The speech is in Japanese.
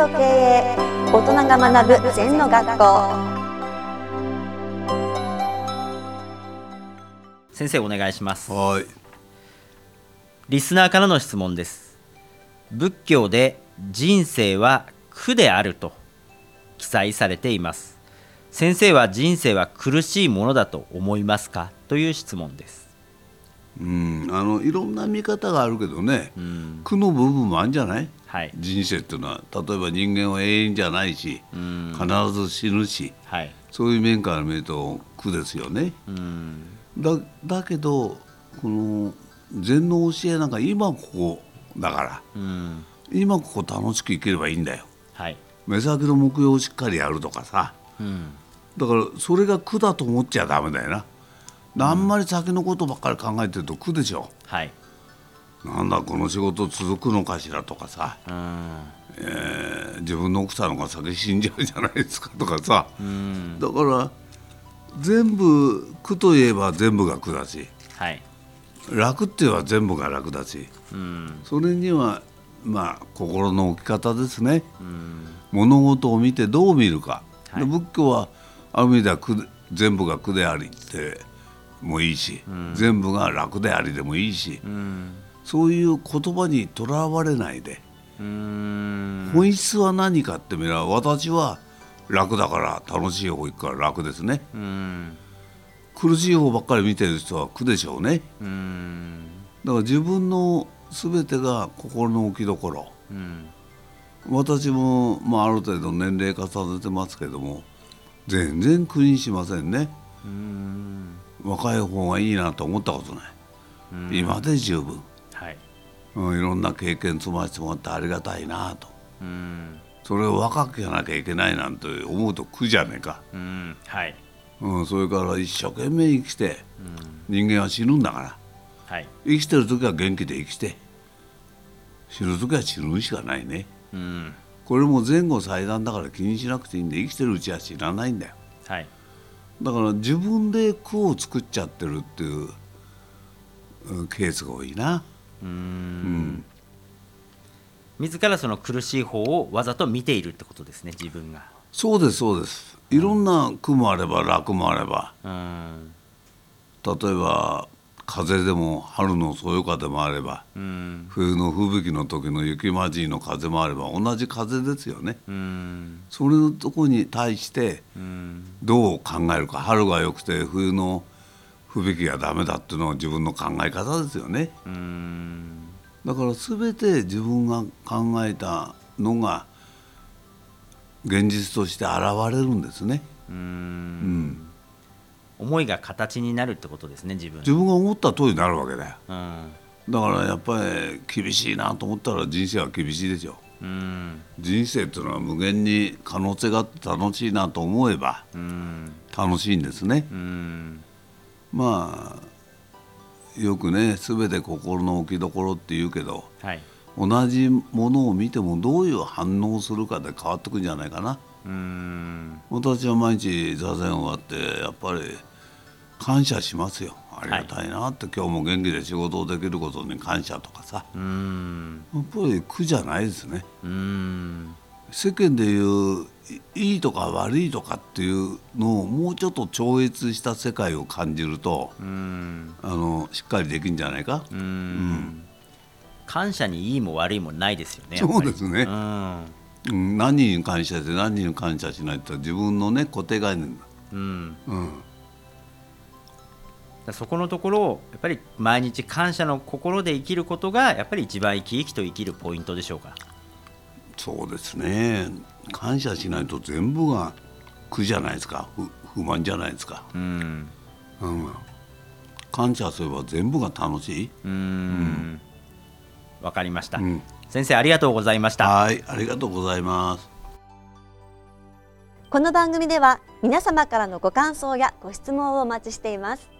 と経営大人が学ぶ禅の学校。先生お願いします。はい。リスナーからの質問です。仏教で人生は苦であると記載されています。先生は人生は苦しいものだと思いますか？という質問です。うんあのいろんな見方があるけどね、うん。苦の部分もあるんじゃない？はい。人生っていうのは。例えば人間は永遠じゃないし、うん。必ず死ぬしはい。そういう面から見ると苦ですよね。うん。だだけどこの禅の教えなんか今ここだから。うん。今ここ楽しく生きればいいんだよ。はい。目先の目標をしっかりやるとかさ。うん。だからそれが苦だと思っちゃダメだよな、あんまり先のことばっかり考えてると苦でしょ。はい。なんだこの仕事続くのかしらとかさ、うん。えー自分の奥さんが先死んじゃうじゃないですかとかさ、うん。だから全部苦といえば全部が苦だし。はい。楽って言えば全部が楽だし。うん。それにはまあ心の置き方ですね。うん。物事を見てどう見るか、はい。で仏教はある意味では苦で全部が苦でありってもいいし、全部が楽でありでもいいし、うんそういう言葉にとらわれないで、うん。本質は何かって見れば私は楽だから楽しい方行くから楽ですね。うん。苦しい方ばっかり見てる人は苦でしょうね。うん。だから自分の全てが心の置きどころうん。私も、まあ、ある程度年齢重ねてますけども全然苦にしませんね。うん若い方がいいなと思ったことない、今で十分、はい。うん、いろんな経験積ませてもらってありがたいなと。うん。それを若くやなきゃいけないなんて思うと苦じゃねえか、うん。はい。うん、それから一生懸命生きて人間は死ぬんだから。はい。生きてる時は元気で生きて。死ぬ時は死ぬしかないね。うん。これも前後祭壇だから気にしなくていいんで生きてるうちは死なないんだよ。はいだから自分で苦を作っちゃってるっていううんケースが多いな。うん。自らその苦しい方をわざと見ているってことですね自分が。そうですそうです。いろんな苦もあれば楽もあれば。うん。例えば風でも春のそよ風もあればうん。冬の吹雪の時の雪混じりの風もあれば同じ風ですよね。うん。それのとこに対してうん。どう考えるか。春が良くて冬の吹雪がダメだっていうのは自分の考え方ですよね。うん。だから全て自分が考えたのが現実として現れるんですね、ううんん、思いが形になるってことですね自分。自分が思った通りになるわけだよ。うん。だからやっぱり厳しいなと思ったら人生は厳しいでしょうん。人生っていうのは無限に可能性があって楽しいなと思えばうん。楽しいんですね。うん。まあよくね全て心の置きどころって言うけどはい。同じものを見てもどういう反応をするかで変わってくんじゃないかな。うん。私は毎日座禅終わってやっぱり感謝しますよ。ありがたいなって、今日も元気で仕事をできることに感謝とかさ。うん。やっぱり苦じゃないですね。うん。世間でいういいいとか悪いとかっていうのをもうちょっと超越した世界を感じるとうん。あのしっかりできんじゃないか、うん。感謝にいいも悪いもないですよねそうですね。うん。うん、何人に感謝して何人に感謝しないって自分のね固定概念だ、うん。うん、だそこのところをやっぱり毎日感謝の心で生きることがやっぱり一番生き生きと生きるポイントでしょうか。そうですね。感謝しないと全部が苦じゃないですか。不不満じゃないですか、うん。うん、感謝すれば全部が楽しい、うん。わかりました、うん、先生ありがとうございました。はい。ありがとうございます。この番組では皆様からのご感想やご質問をお待ちしています